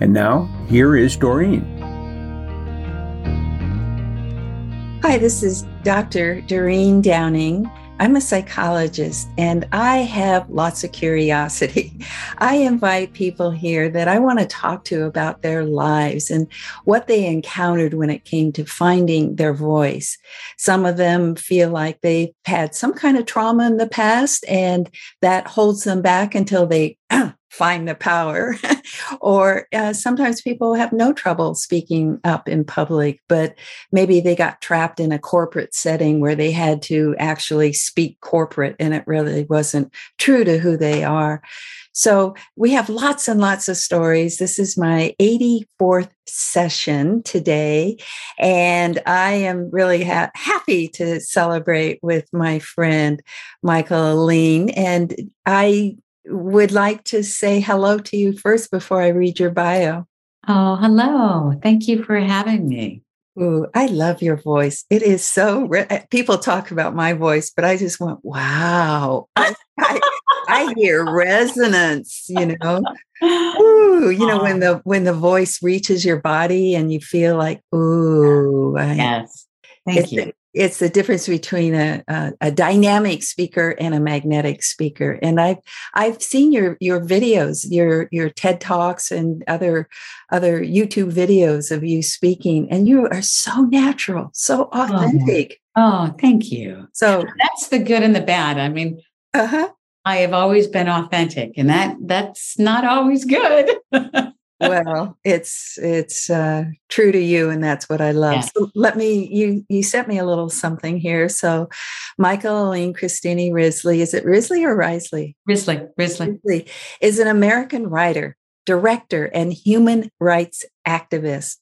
And now, here is Doreen. Hi, this is Dr. Doreen Downing. I'm a psychologist and I have lots of curiosity. I invite people here that I want to talk to about their lives and what they encountered when it came to finding their voice. Some of them feel like they've had some kind of trauma in the past and that holds them back until they find the power. or uh, sometimes people have no trouble speaking up in public, but maybe they got trapped in a corporate setting where they had to actually speak corporate and it really wasn't true to who they are. So we have lots and lots of stories. This is my 84th session today, and I am really ha- happy to celebrate with my friend Michaeline. And I would like to say hello to you first before I read your bio. Oh, hello. Thank you for having me. Ooh, I love your voice. It is so, re- eh, people talk about my voice, but I just went, wow. I, I, I hear resonance, you know. Ooh, you know, when the when the voice reaches your body and you feel like, ooh, I, yes. Thank you it's the difference between a, a, a, dynamic speaker and a magnetic speaker. And I've I've seen your your videos, your your TED talks and other other YouTube videos of you speaking, and you are so natural, so oh, authentic. Oh, oh thank you. So that's the good and the bad. I mean, uh-huh. I have always been authentic, and that that's not always good. well, it's it's uh, true to you, and that's what I love. Yeah. So let me you you sent me a little something here. So, Michaeline Christini Risley, is it Risley or Risley? Risley, Risley, Risley is an American writer, director, and human rights activist.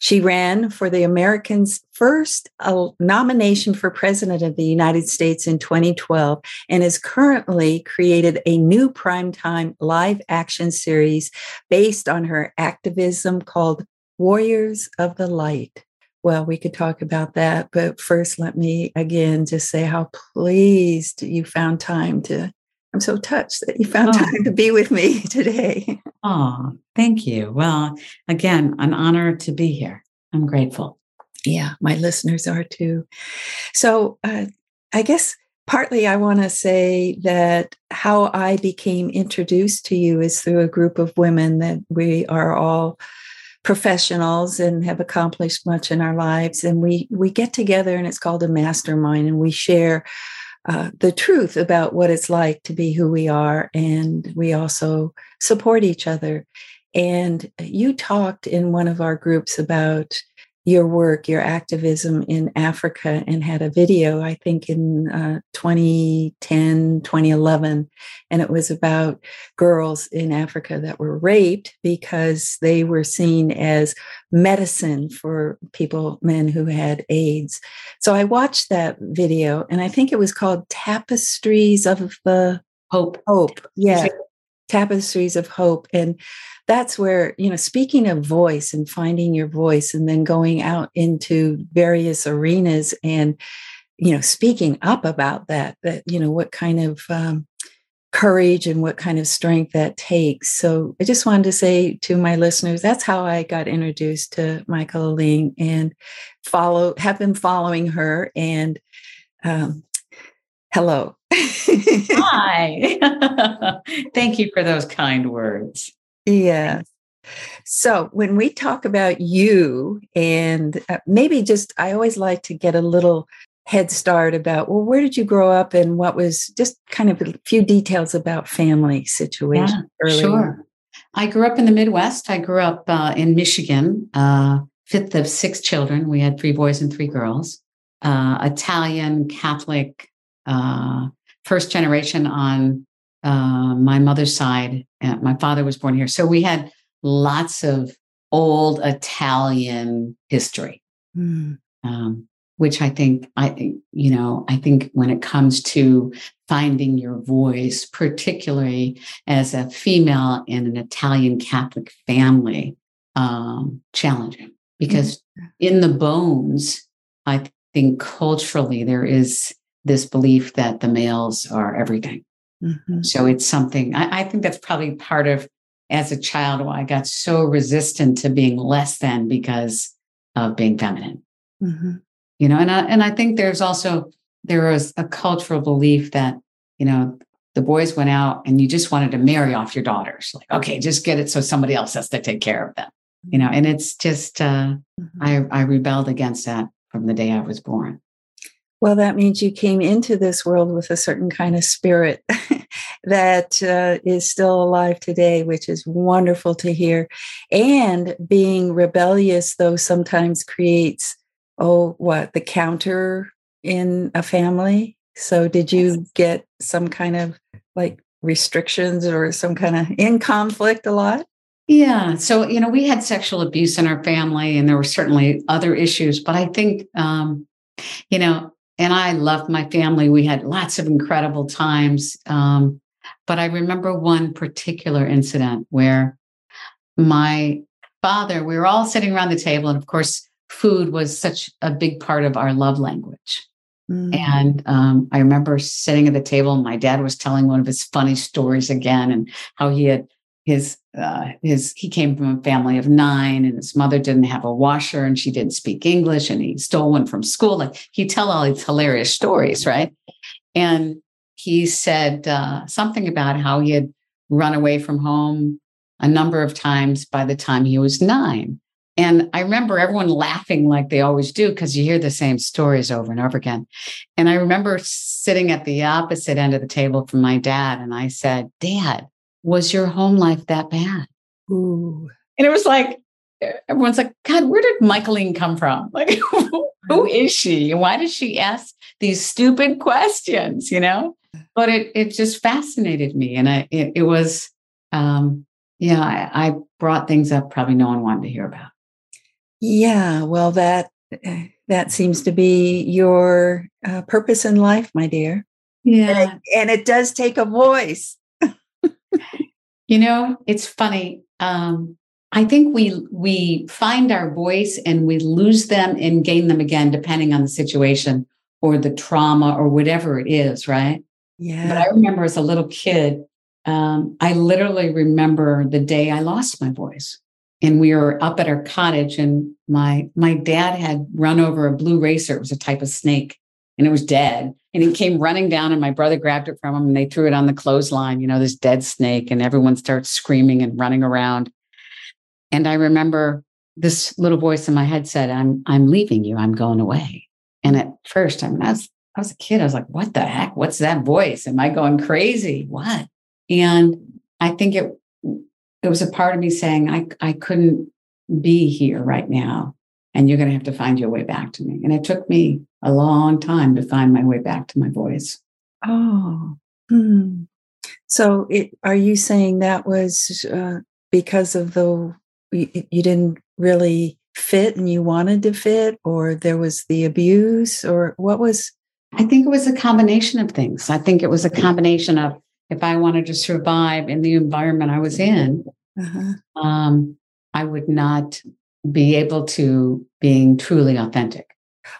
She ran for the Americans' first uh, nomination for President of the United States in 2012 and has currently created a new primetime live action series based on her activism called Warriors of the Light. Well, we could talk about that, but first, let me again just say how pleased you found time to I'm so touched that you found oh. time to be with me today. Oh, thank you. Well, again, an honor to be here. I'm grateful. Yeah, my listeners are too. So, uh, I guess partly I want to say that how I became introduced to you is through a group of women that we are all professionals and have accomplished much in our lives and we we get together and it's called a mastermind and we share uh, the truth about what it's like to be who we are. And we also support each other. And you talked in one of our groups about your work, your activism in Africa, and had a video, I think in uh, 2010, 2011. And it was about girls in Africa that were raped because they were seen as medicine for people, men who had AIDS. So I watched that video, and I think it was called Tapestries of the Hope. Hope. Yeah. Tapestries of Hope. And that's where, you know, speaking of voice and finding your voice and then going out into various arenas and, you know, speaking up about that, that, you know, what kind of um, courage and what kind of strength that takes. So I just wanted to say to my listeners, that's how I got introduced to Michaeline and follow, have been following her and, um, hello. Hi. Thank you for those kind words. Yes. So when we talk about you, and uh, maybe just, I always like to get a little head start about, well, where did you grow up and what was just kind of a few details about family situation? Yeah, sure. I grew up in the Midwest. I grew up uh, in Michigan, uh, fifth of six children. We had three boys and three girls. Uh, Italian, Catholic, uh, first generation on uh, my mother's side. my father was born here. So we had lots of old Italian history. Mm. Um, which I think I you know I think when it comes to finding your voice, particularly as a female in an Italian Catholic family, um, challenging because mm-hmm. in the bones, I think culturally there is this belief that the males are everything. Mm-hmm. So it's something I, I think that's probably part of as a child why I got so resistant to being less than because of being feminine. Mm-hmm you know and I, and I think there's also there was a cultural belief that you know the boys went out and you just wanted to marry off your daughters like okay just get it so somebody else has to take care of them you know and it's just uh, mm-hmm. I, I rebelled against that from the day i was born well that means you came into this world with a certain kind of spirit that uh, is still alive today which is wonderful to hear and being rebellious though sometimes creates oh, what the counter in a family? So did you get some kind of like restrictions or some kind of in conflict a lot? Yeah. So, you know, we had sexual abuse in our family and there were certainly other issues, but I think, um, you know, and I loved my family. We had lots of incredible times. Um, but I remember one particular incident where my father, we were all sitting around the table. And of course, food was such a big part of our love language. Mm-hmm. And um, I remember sitting at the table, and my dad was telling one of his funny stories again, and how he had his uh, his he came from a family of nine, and his mother didn't have a washer, and she didn't speak English, and he stole one from school. Like he tell all these hilarious stories, right? And he said uh, something about how he had run away from home a number of times by the time he was nine. And I remember everyone laughing like they always do because you hear the same stories over and over again. And I remember sitting at the opposite end of the table from my dad, and I said, Dad, was your home life that bad? Ooh. And it was like, everyone's like, God, where did Michaeline come from? Like, who is she? Why does she ask these stupid questions? You know? But it it just fascinated me. And I it, it was um yeah, I, I brought things up probably no one wanted to hear about. Yeah, well, that eh, that seems to be your uh, purpose in life, my dear. Yeah, and it, and it does take a voice. You know, it's funny. Um, I think we we find our voice and we lose them and gain them again, depending on the situation or the trauma or whatever it is, right? Yeah. But I remember as a little kid, um, I literally remember the day I lost my voice and we were up at our cottage and my my dad had run over a blue racer it was a type of snake and it was dead and he came running down and my brother grabbed it from him and they threw it on the clothesline you know this dead snake and everyone starts screaming and running around. And i remember this little voice in my head said i'm i'm leaving you. I'm going away. And at first i mean i was i was a kid. I was like what the heck? What's that voice? Am i going crazy? What? And i think it it was a part of me saying I I couldn't be here right now and you're going to have to find your way back to me. And it took me a long time to find my way back to my voice. Oh. Hmm. So it, are you saying that was uh, because of the you, you didn't really fit and you wanted to fit or there was the abuse or what was I think it was a combination of things. I think it was a combination of if I wanted to survive in the environment I was in, uh-huh. um, I would not be able to being truly authentic.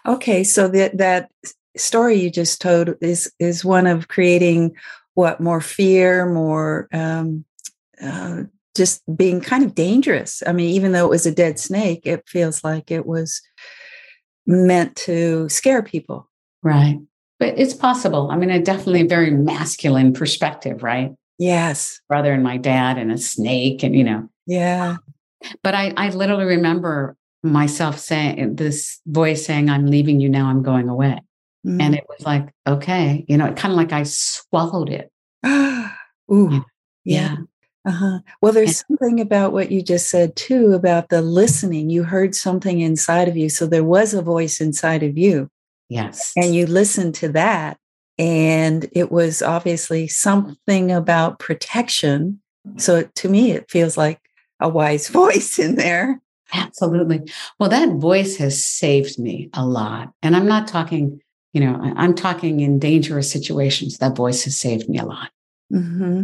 Okay, so that that story you just told is is one of creating what more fear, more um, uh, just being kind of dangerous. I mean, even though it was a dead snake, it feels like it was meant to scare people. Right but it's possible. I mean, a definitely very masculine perspective, right? Yes. Brother and my dad and a snake and, you know. Yeah. But I, I literally remember myself saying this voice saying, I'm leaving you now, I'm going away. Mm. And it was like, okay, you know, it kind of like I swallowed it. Ooh. Yeah. Uh-huh. Well, there's and, something about what you just said too about the listening. You heard something inside of you. So there was a voice inside of you Yes. And you listened to that. And it was obviously something about protection. So to me, it feels like a wise voice in there. Absolutely. Well, that voice has saved me a lot. And I'm not talking, you know, I'm talking in dangerous situations. That voice has saved me a lot. Mm-hmm.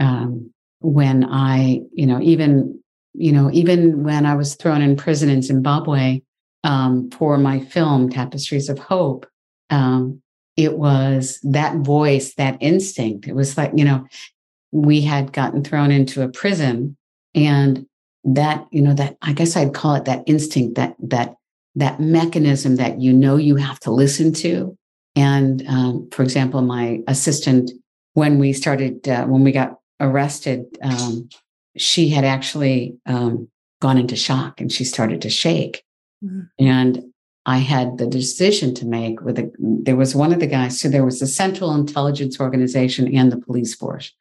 Um, when I, you know, even, you know, even when I was thrown in prison in Zimbabwe um, for my film, Tapestries of Hope, um, it was that voice, that instinct. It was like, you know, we had gotten thrown into a prison and that you know that i guess i'd call it that instinct that that that mechanism that you know you have to listen to. And um, for example my assistant when we started uh, when we got arrested um, she had actually um, gone into shock and she started to shake. Mm-hmm. and i had the decision to make with a, there was one of the guys so there was the central intelligence organization and the police force.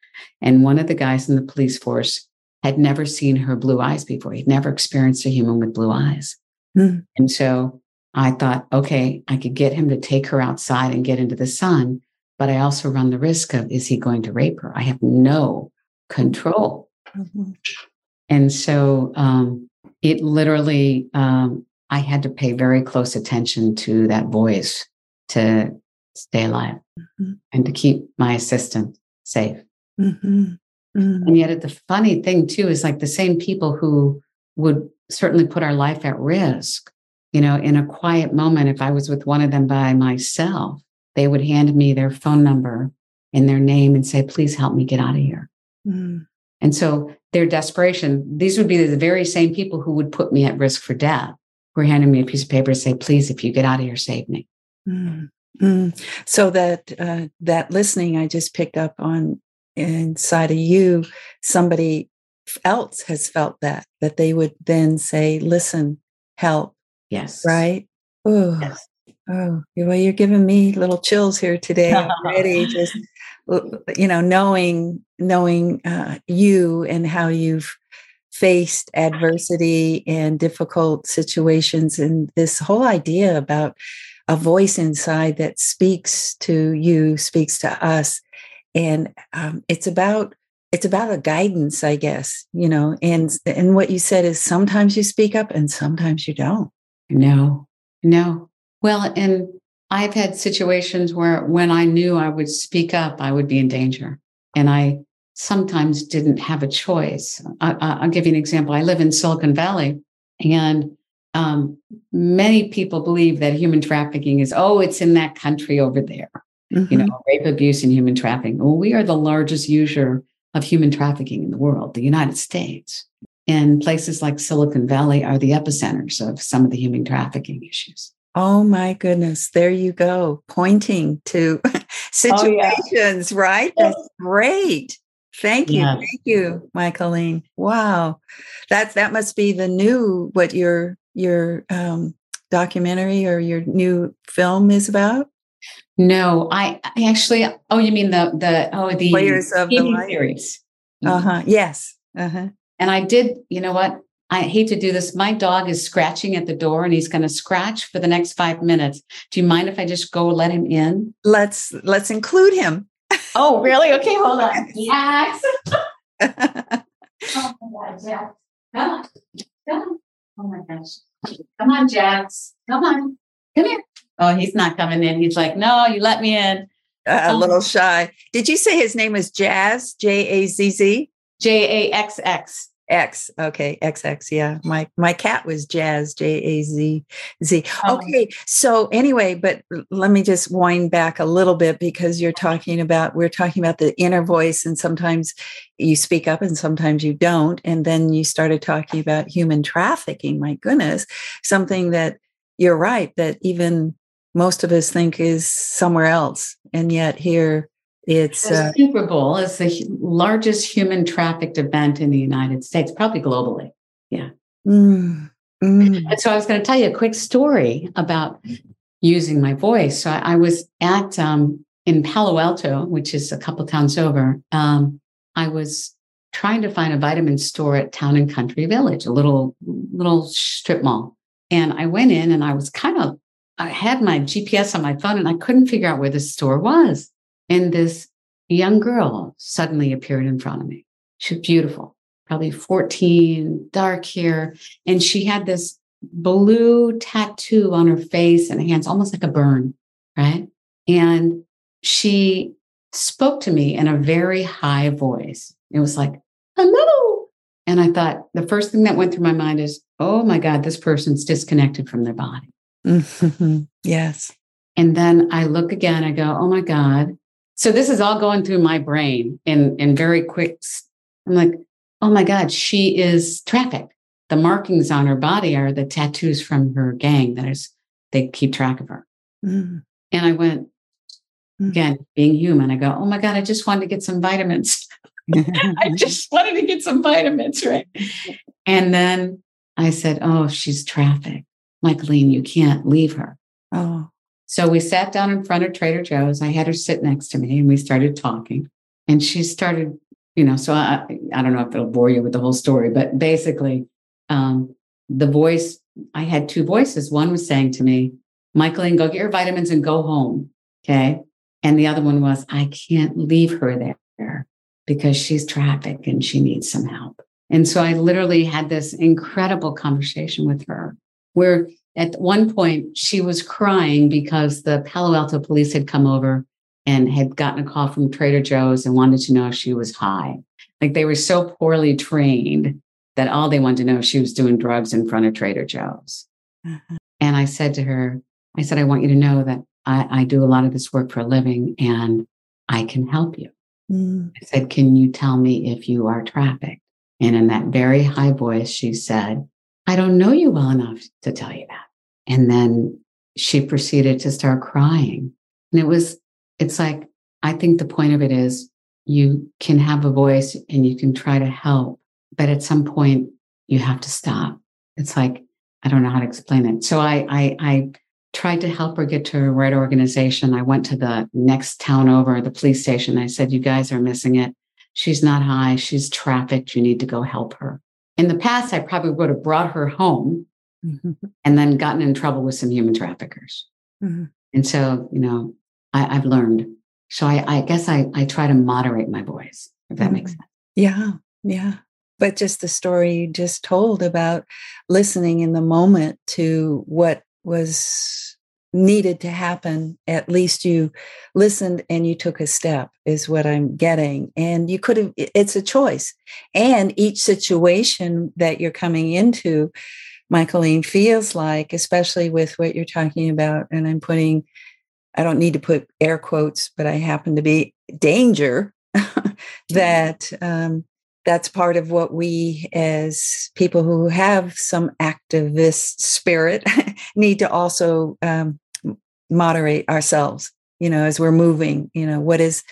And one of the guys in the police force had never seen her blue eyes before. He'd never experienced a human with blue eyes. Mm. And so I thought, okay, I could get him to take her outside and get into the sun, but I also run the risk of is he going to rape her? I have no control. Mm-hmm. And so um, it literally, um, I had to pay very close attention to that voice to stay alive mm-hmm. and to keep my assistant safe. Mm-hmm. Mm-hmm. And yet, the funny thing too is like the same people who would certainly put our life at risk, you know, in a quiet moment, if I was with one of them by myself, they would hand me their phone number and their name and say, please help me get out of here. Mm-hmm. And so their desperation, these would be the very same people who would put me at risk for death, were handing me a piece of paper to say, please, if you get out of here, save me. Mm-hmm. So that uh, that listening, I just picked up on inside of you, somebody else has felt that, that they would then say, listen, help. Yes. Right? Oh, yes. oh, well, you're giving me little chills here today already. just, you know, knowing, knowing uh, you and how you've faced adversity and difficult situations and this whole idea about a voice inside that speaks to you, speaks to us and um, it's about it's about a guidance i guess you know and and what you said is sometimes you speak up and sometimes you don't. No no. Well and i've had situations where when i knew i would speak up i would be in danger and i sometimes didn't have a choice. I, will give you an example. I live in silicon valley and um, many people believe that human trafficking is oh it's in that country over there mm-hmm. you know, rape, abuse, and human trafficking. Well, we are the largest user of human trafficking in the world, the United States. And places like Silicon Valley are the epicenters of some of the human trafficking issues. Oh my goodness. There you go, pointing to situations, oh, yeah. right? That's great. Thank you. Yeah. Thank you, Michaeline. Wow. That's that must be the new what your your um documentary or your new film is about? No, I, I actually. Oh, you mean the the oh the Warriors of the Light series? Uh huh. Yes. Uh huh. And I did. You know what? I hate to do this. My dog is scratching at the door, and he's going to scratch for the next five minutes. Do you mind if I just go let him in? Let's let's include him. Oh, really? Okay, hold on. Yes. oh my God, Jax! Come on, come on. Oh my gosh! Come on, Jax! Come on, come here. Oh, he's not coming in. He's like, no, you let me in. Uh, a um, little shy. Did you say his name was Jazz? J A Z Z? J A X X. X. Okay, XX. Yeah, my my cat was Jazz. J A Z Z. Oh. Okay. So anyway, but let me just wind back a little bit because you're talking about we're talking about the inner voice, and sometimes you speak up and sometimes you don't, and then you started talking about human trafficking. My goodness, something that you're right that even most of us think is somewhere else. And yet here it's the uh, Super Bowl is the largest human trafficked event in the United States, probably globally. Yeah. Mm, mm. And so I was going to tell you a quick story about using my voice. So I, I was at um, in Palo Alto, which is a couple towns over. Um, I was trying to find a vitamin store at Town and Country Village, a little little strip mall. And I went in and I was kind of I had my GPS on my phone and I couldn't figure out where the store was. And this young girl suddenly appeared in front of me. She was beautiful. probably 14, dark hair. And she had this blue tattoo on her face and hands, almost like a burn, right? And she spoke to me in a very high voice. It was like, hello. And I thought the first thing that went through my mind is, oh my God, this person's disconnected from their body. Yes. And then I look again, I go, oh my God. So this is all going through my brain in, in very quick. I'm like, oh my God, she is trafficked. The markings on her body are the tattoos from her gang that is, they keep track of her. Mm. And I went, mm. again, being human, I go, oh my God, I just wanted to get some vitamins. I just wanted to get some vitamins, right? And then I said, oh, she's trafficked. Michaeline, you can't leave her. Oh. So we sat down in front of Trader Joe's. I had her sit next to me and we started talking. And she started, you know, so I, I don't know if it'll bore you with the whole story, but basically, um, the voice, I had two voices. One was saying to me, Michaeline, go get your vitamins and go home. Okay. And the other one was, I can't leave her there because she's trafficked and she needs some help. And so I literally had this incredible conversation with her where at one point she was crying because the Palo Alto police had come over and had gotten a call from Trader Joe's and wanted to know if she was high. Like they were so poorly trained that all they wanted to know if she was doing drugs in front of Trader Joe's. Mm-hmm. And I said to her, I said, I want you to know that I, I, do a lot of this work for a living and I can help you. Mm. I said, Can you tell me if you are trafficked? And in that very high voice, she said, I don't know you well enough to tell you that. And then she proceeded to start crying. And it was, it's like, I think the point of it is you can have a voice and you can try to help, but at some point you have to stop. It's like, I don't know how to explain it. So I, I, I tried to help her get to a right organization. I went to the next town over, the police station. I said, You guys are missing it. She's not high. She's trafficked. You need to go help her. In the past, I probably would have brought her home mm-hmm. and then gotten in trouble with some human traffickers. Mm-hmm. And so, you know, I, have learned. So I, I guess I, I try to moderate my voice, if that mm-hmm. makes sense. Yeah. Yeah. But just the story you just told about listening in the moment to what was needed to happen. At least you listened and you took a step is what i'm getting. And you could have it's a choice. And each situation that you're coming into Michaeline feels like, especially with what you're talking about. And I'm putting, I don't need to put air quotes, but I happen to be danger that um, that's part of what we as people who have some activist spirit need to also um, moderate ourselves you know as we're moving you know what is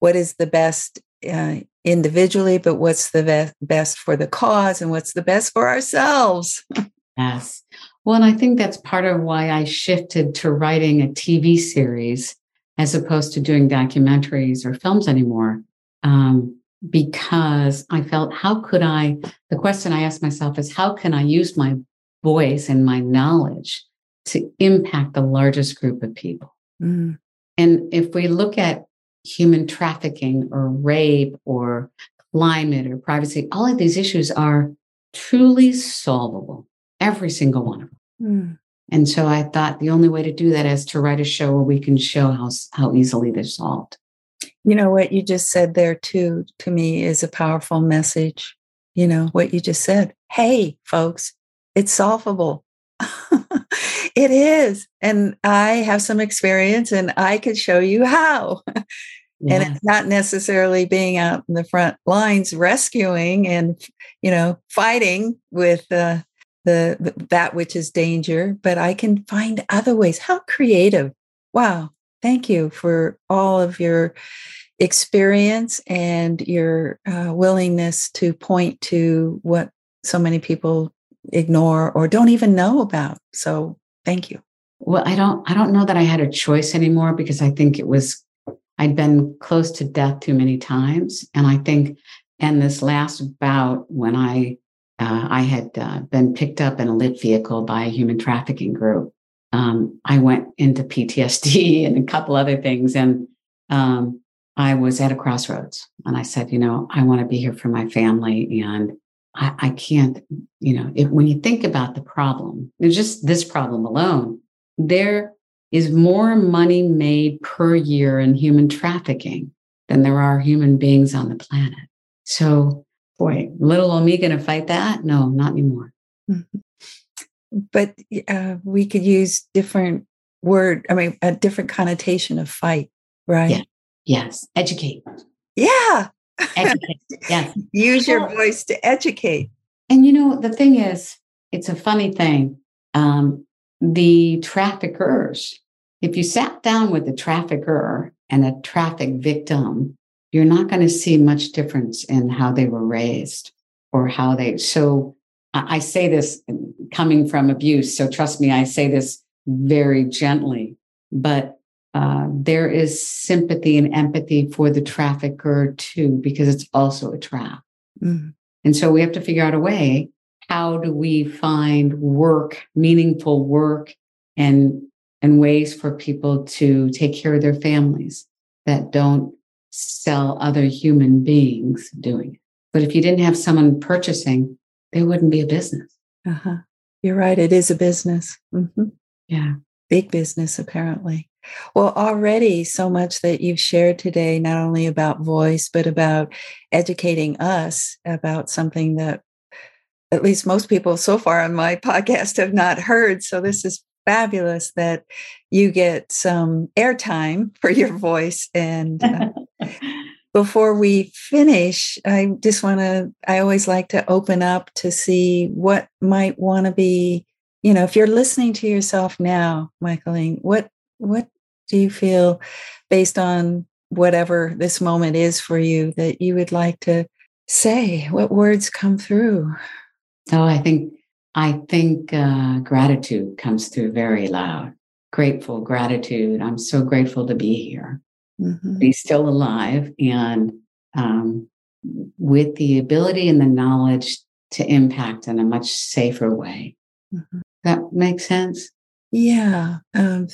what is the best uh, individually but what's the be- best for the cause and what's the best for ourselves Yes. Well, and I think that's part of why I shifted to writing a TV series as opposed to doing documentaries or films anymore. Um, because I felt, how could I? The question I asked myself is, how can I use my voice and my knowledge to impact the largest group of people? Mm. And if we look at human trafficking or rape or climate or privacy, all of these issues are truly solvable every single one of them. Mm. And so I thought the only way to do that is to write a show where we can show how, how easily they're solved. You know, what you just said there, too, to me is a powerful message. You know, what you just said. Hey, folks, it's solvable. it is. And I have some experience and I could show you how. Yeah. And it's not necessarily being out in the front lines rescuing and, you know, fighting with uh, the, the that which is danger, but I can find other ways. How creative. Wow. Thank you for all of your experience and your uh, willingness to point to what so many people ignore or don't even know about. So thank you. Well, I don't I don't know that I had a choice anymore because I think it was I'd been close to death too many times. And I think in this last bout when I uh, I had uh, been picked up in a lit vehicle by a human trafficking group. Um, I went into PTSD and a couple other things, and um, I was at a crossroads. And I said, you know, I want to be here for my family, and I, I can't, you know, if, when you think about the problem, just this problem alone, there is more money made per year in human trafficking than there are human beings on the planet. So, boy, little old me going to fight that? No, not anymore. Mm-hmm. But uh, we could use different word, I mean, a different connotation of fight, right? Yeah. Yes. Educate. Yeah. Educate. Yes. Use your voice to educate. And you know, the thing is, it's a funny thing. Um, the traffickers, if you sat down with a trafficker and a traffic victim, you're not going to see much difference in how they were raised or how they. So I, I say this coming from abuse. So trust me, I say this very gently, but uh, there is sympathy and empathy for the trafficker too, because it's also a trap. Mm-hmm. And so we have to figure out a way how do we find work, meaningful work, and and ways for people to take care of their families that don't sell other human beings doing it. But if you didn't have someone purchasing, there wouldn't be a business. Uh-huh. You're right. It is a business. Mm-hmm. Yeah. Big business, apparently. Well, already so much that you've shared today, not only about voice, but about educating us about something that at least most people so far on my podcast have not heard. So this is fabulous that you get some airtime for your voice. And uh, before we finish, I just want to, I always like to open up to see what might want to be, you know, if you're listening to yourself now, Michaeline, what, what do you feel based on whatever this moment is for you that you would like to say? What words come through? Oh, I think I think uh, gratitude comes through very loud. Grateful, gratitude. I'm so grateful to be here, mm-hmm. be still alive, and um, with the ability and the knowledge to impact in a much safer way. Mm-hmm. That makes sense. Yeah, um,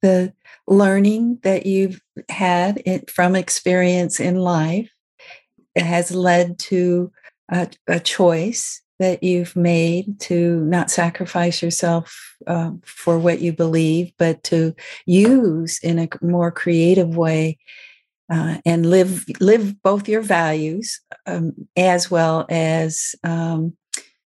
the learning that you've had it, from experience in life has led to a, a choice that you've made to not sacrifice yourself uh, for what you believe, but to use in a more creative way uh, and live live both your values um, as well as um,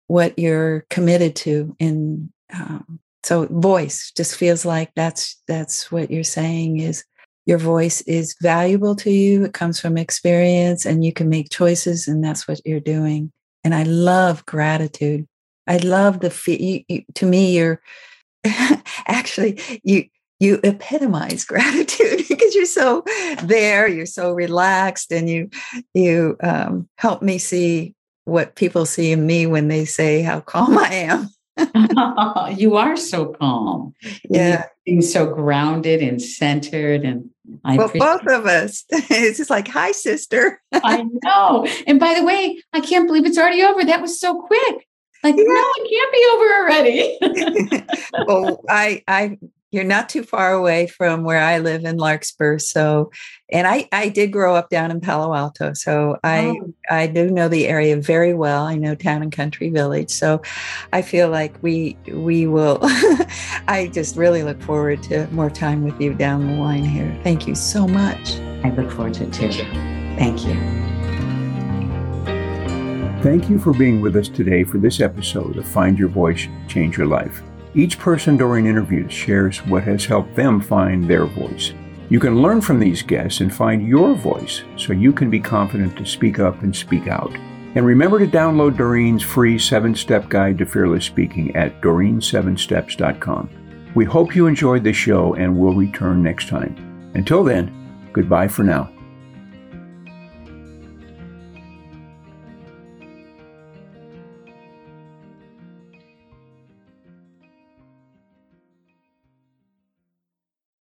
what you're committed to. In um, so, voice just feels like that's that's what you're saying is your voice is valuable to you. It comes from experience, and you can make choices, and that's what you're doing. And I love gratitude. I love the you, you, to me you're actually you you epitomize gratitude because you're so there, you're so relaxed, and you you um, help me see what people see in me when they say how calm I am. you are so calm. Yeah. Being so grounded and centered. And I well, both of us. it's just like, hi, sister. I know. And by the way, I can't believe it's already over. That was so quick. Like, yeah. no, it can't be over already. well, I I you're not too far away from where I live in Larkspur. So, and I, I did grow up down in Palo Alto. So I, oh. I do know the area very well. I know town and country village. So I feel like we, we will, I just really look forward to more time with you down the line here. Thank you so much. I look forward to it too. Thank you. Thank you for being with us today for this episode of Find Your Voice, Change Your Life. Each person during interviews shares what has helped them find their voice. You can learn from these guests and find your voice so you can be confident to speak up and speak out. And remember to download Doreen's free 7-step guide to fearless speaking at doreen7steps.com. We hope you enjoyed the show and will return next time. Until then, goodbye for now.